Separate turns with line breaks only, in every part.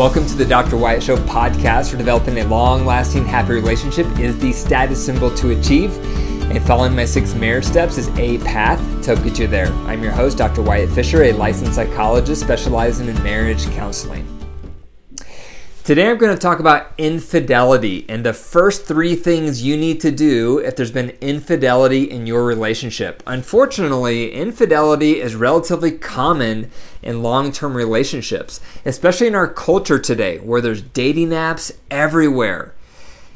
Welcome to the Dr. Wyatt Show podcast for developing a long lasting happy relationship is the status symbol to achieve. And following my six marriage steps is a path to help get you there. I'm your host, Dr. Wyatt Fisher, a licensed psychologist specializing in marriage counseling. Today I'm going to talk about infidelity and the first three things you need to do if there's been infidelity in your relationship. Unfortunately, infidelity is relatively common in long term relationships, especially in our culture today where there's dating apps everywhere.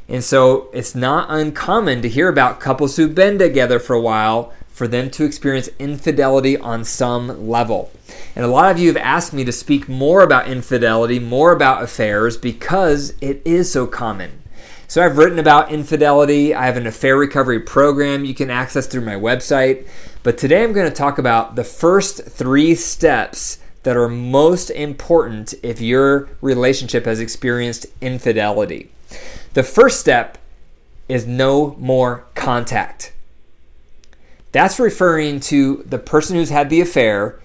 And so it's not uncommon to hear about couples who've been together for a while for them to experience infidelity on some level. And a lot of you have asked me to speak more about infidelity, more about affairs, because it is so common. So I've written about infidelity. I have an affair recovery program you can access through my website. But today I'm going to talk about the first three steps that are most important if your relationship has experienced infidelity. The first step is no more contact. That's referring to the person who's had the affair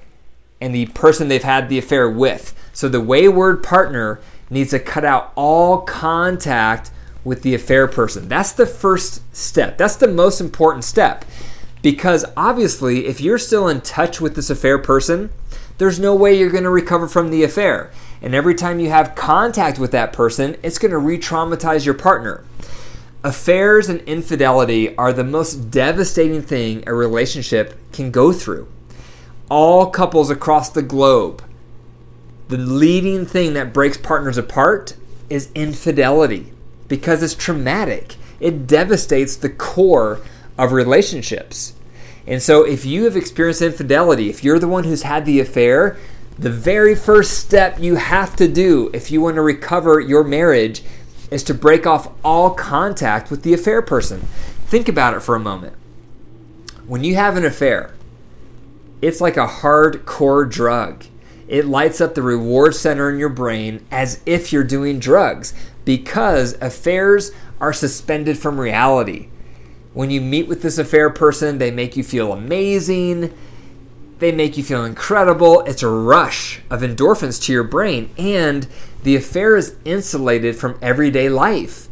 and the person they've had the affair with. So the wayward partner needs to cut out all contact with the affair person. That's the first step. That's the most important step. Because obviously, if you're still in touch with this affair person, there's no way you're going to recover from the affair. And every time you have contact with that person, it's going to re traumatize your partner. Affairs and infidelity are the most devastating thing a relationship can go through all couples across the globe, the leading thing that breaks partners apart is infidelity because it's traumatic. It devastates the core of relationships. And so, if you have experienced infidelity, if you're the one who's had the affair, the very first step you have to do if you want to recover your marriage is to break off all contact with the affair person. Think about it for a moment. When you have an affair, it's like a hardcore drug. It lights up the reward center in your brain as if you're doing drugs because affairs are suspended from reality. When you meet with this affair person, they make you feel amazing. They make you feel incredible. It's a rush of endorphins to your brain, and the affair is insulated from everyday life.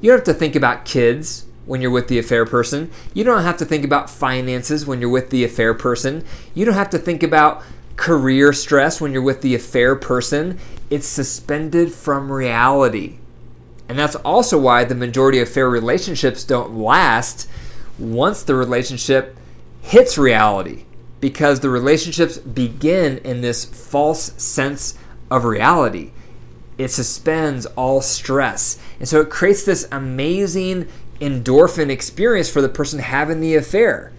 You don't have to think about kids when you're with the affair person. You don't have to think about finances when you're with the affair person. You don't have to think about career stress when you're with the affair person. It's suspended from reality. And that's also why the majority of affair relationships don't last once the relationship hits reality because the relationships begin in this false sense of reality. It suspends all stress. And so it creates this amazing endorphin experience for the person having the affair.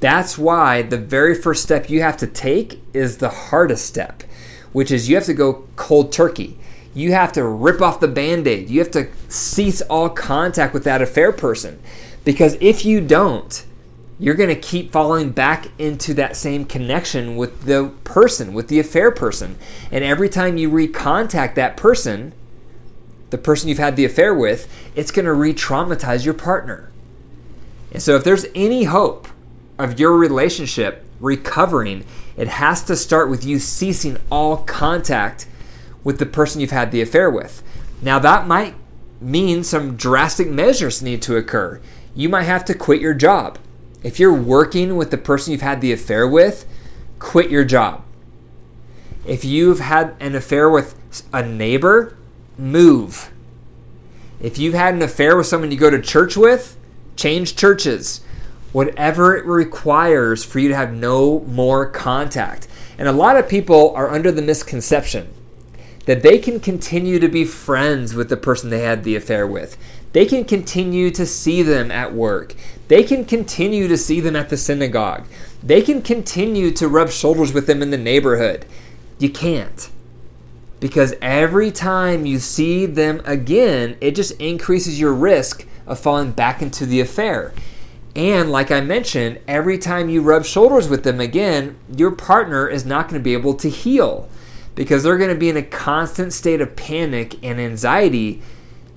That's why the very first step you have to take is the hardest step, which is you have to go cold turkey. You have to rip off the band aid. You have to cease all contact with that affair person. Because if you don't, you're going to keep falling back into that same connection with the person, with the affair person. And every time you recontact that person, the person you've had the affair with, it's going to re traumatize your partner. And so, if there's any hope of your relationship recovering, it has to start with you ceasing all contact with the person you've had the affair with. Now, that might mean some drastic measures need to occur. You might have to quit your job. If you're working with the person you've had the affair with, quit your job. If you've had an affair with a neighbor, move. If you've had an affair with someone you go to church with, change churches. Whatever it requires for you to have no more contact. And a lot of people are under the misconception that they can continue to be friends with the person they had the affair with. They can continue to see them at work. They can continue to see them at the synagogue. They can continue to rub shoulders with them in the neighborhood. You can't because every time you see them again, it just increases your risk of falling back into the affair. And like I mentioned, every time you rub shoulders with them again, your partner is not going to be able to heal because they're going to be in a constant state of panic and anxiety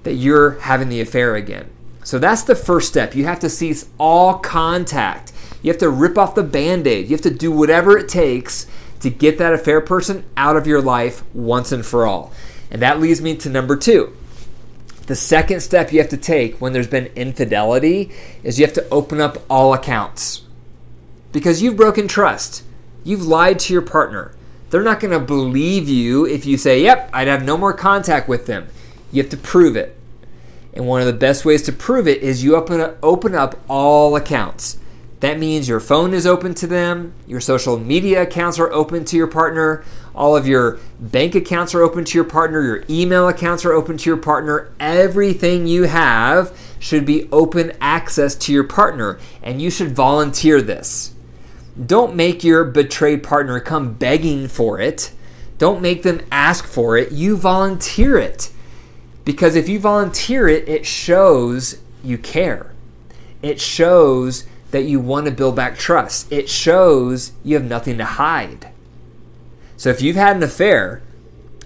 that you're having the affair again. So that's the first step. You have to cease all contact. You have to rip off the band aid. You have to do whatever it takes to get that affair person out of your life once and for all. And that leads me to number two. The second step you have to take when there's been infidelity is you have to open up all accounts. Because you've broken trust. You've lied to your partner. They're not going to believe you if you say, Yep, I'd have no more contact with them. You have to prove it. And one of the best ways to prove it is you open up, open up all accounts. That means your phone is open to them, your social media accounts are open to your partner, all of your bank accounts are open to your partner, your email accounts are open to your partner. Everything you have should be open access to your partner, and you should volunteer this. Don't make your betrayed partner come begging for it. Don't make them ask for it. You volunteer it. Because if you volunteer it, it shows you care. It shows that you want to build back trust. It shows you have nothing to hide. So if you've had an affair,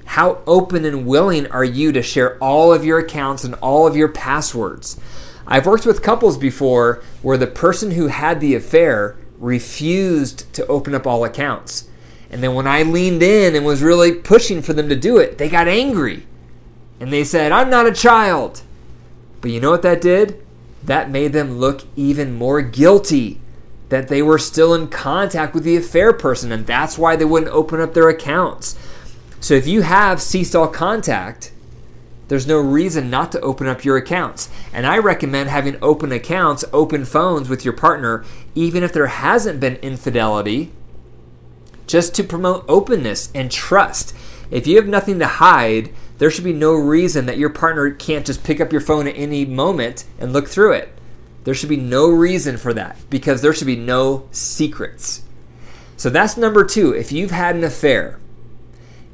how open and willing are you to share all of your accounts and all of your passwords? I've worked with couples before where the person who had the affair refused to open up all accounts. And then when I leaned in and was really pushing for them to do it, they got angry. And they said, I'm not a child. But you know what that did? That made them look even more guilty that they were still in contact with the affair person, and that's why they wouldn't open up their accounts. So if you have ceased all contact, there's no reason not to open up your accounts. And I recommend having open accounts, open phones with your partner, even if there hasn't been infidelity, just to promote openness and trust. If you have nothing to hide, there should be no reason that your partner can't just pick up your phone at any moment and look through it. There should be no reason for that because there should be no secrets. So that's number two. If you've had an affair,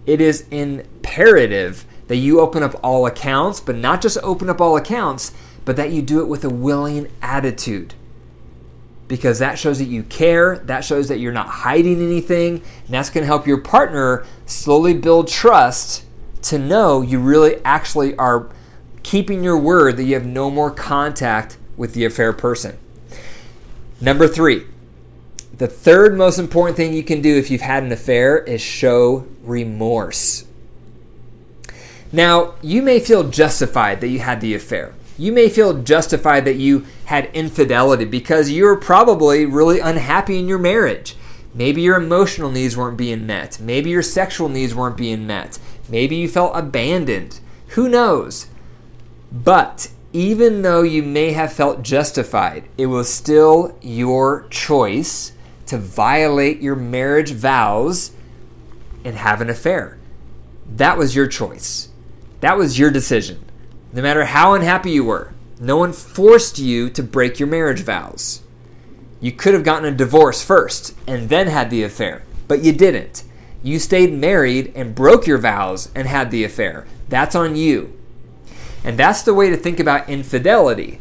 it is imperative that you open up all accounts, but not just open up all accounts, but that you do it with a willing attitude. Because that shows that you care, that shows that you're not hiding anything, and that's to help your partner slowly build trust to know you really actually are keeping your word that you have no more contact with the affair person. Number three, the third most important thing you can do if you've had an affair is show remorse. Now, you may feel justified that you had the affair. You may feel justified that you had infidelity because you're probably really unhappy in your marriage. Maybe your emotional needs weren't being met. Maybe your sexual needs weren't being met. Maybe you felt abandoned. Who knows? But even though you may have felt justified, it was still your choice to violate your marriage vows and have an affair. That was your choice. That was your decision. No matter how unhappy you were, no one forced you to break your marriage vows. You could have gotten a divorce first and then had the affair, but you didn't. You stayed married and broke your vows and had the affair. That's on you. And that's the way to think about infidelity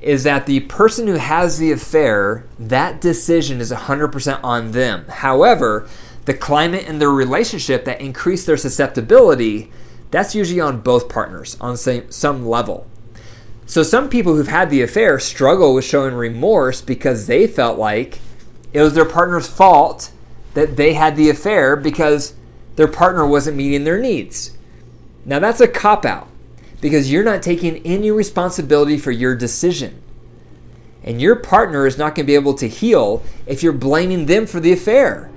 is that the person who has the affair, that decision is 100% on them. However, the climate in their relationship that increased their susceptibility, that's usually on both partners on some, some level. So some people who've had the affair struggle with showing remorse because they felt like it was their partner's fault that they had the affair because their partner wasn't meeting their needs. Now that's a cop out because you're not taking any responsibility for your decision. And your partner is not going to be able to heal if you're blaming them for the affair.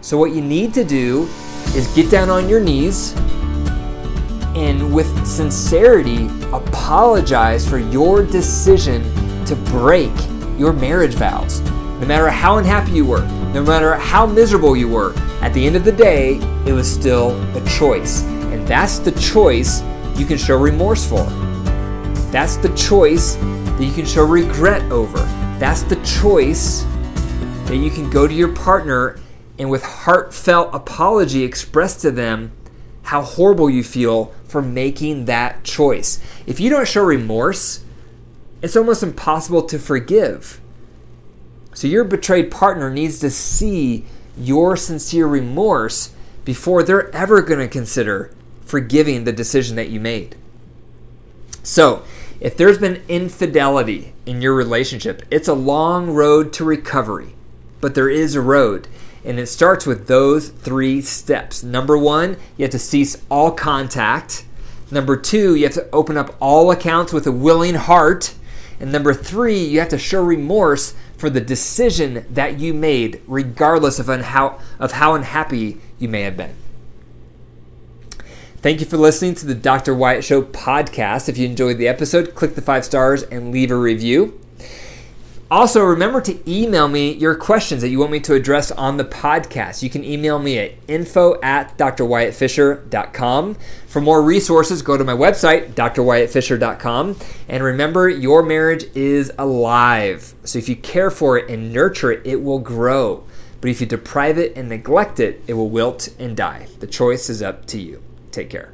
So, what you need to do is get down on your knees and, with sincerity, apologize for your decision to break your marriage vows. No matter how unhappy you were, no matter how miserable you were, at the end of the day, it was still a choice. And that's the choice you can show remorse for. That's the choice that you can show regret over. That's the choice that you can go to your partner and with heartfelt apology express to them how horrible you feel for making that choice. If you don't show remorse, it's almost impossible to forgive. So your betrayed partner needs to see your sincere remorse before they're ever going to consider forgiving the decision that you made. So, if there's been infidelity in your relationship, it's a long road to recovery, but there is a road. And it starts with those three steps. Number one, you have to cease all contact. Number two, you have to open up all accounts with a willing heart. And number three, you have to show remorse for the decision that you made, regardless of how, of how unhappy you may have been. Thank you for listening to the Dr. Wyatt Show podcast. If you enjoyed the episode, click the five stars and leave a review. Also, remember to email me your questions that you want me to address on the podcast. You can email me at info at drwyattfisher.com. For more resources, go to my website, drwyattfisher.com. And remember, your marriage is alive. So if you care for it and nurture it, it will grow. But if you deprive it and neglect it, it will wilt and die. The choice is up to you. Take care.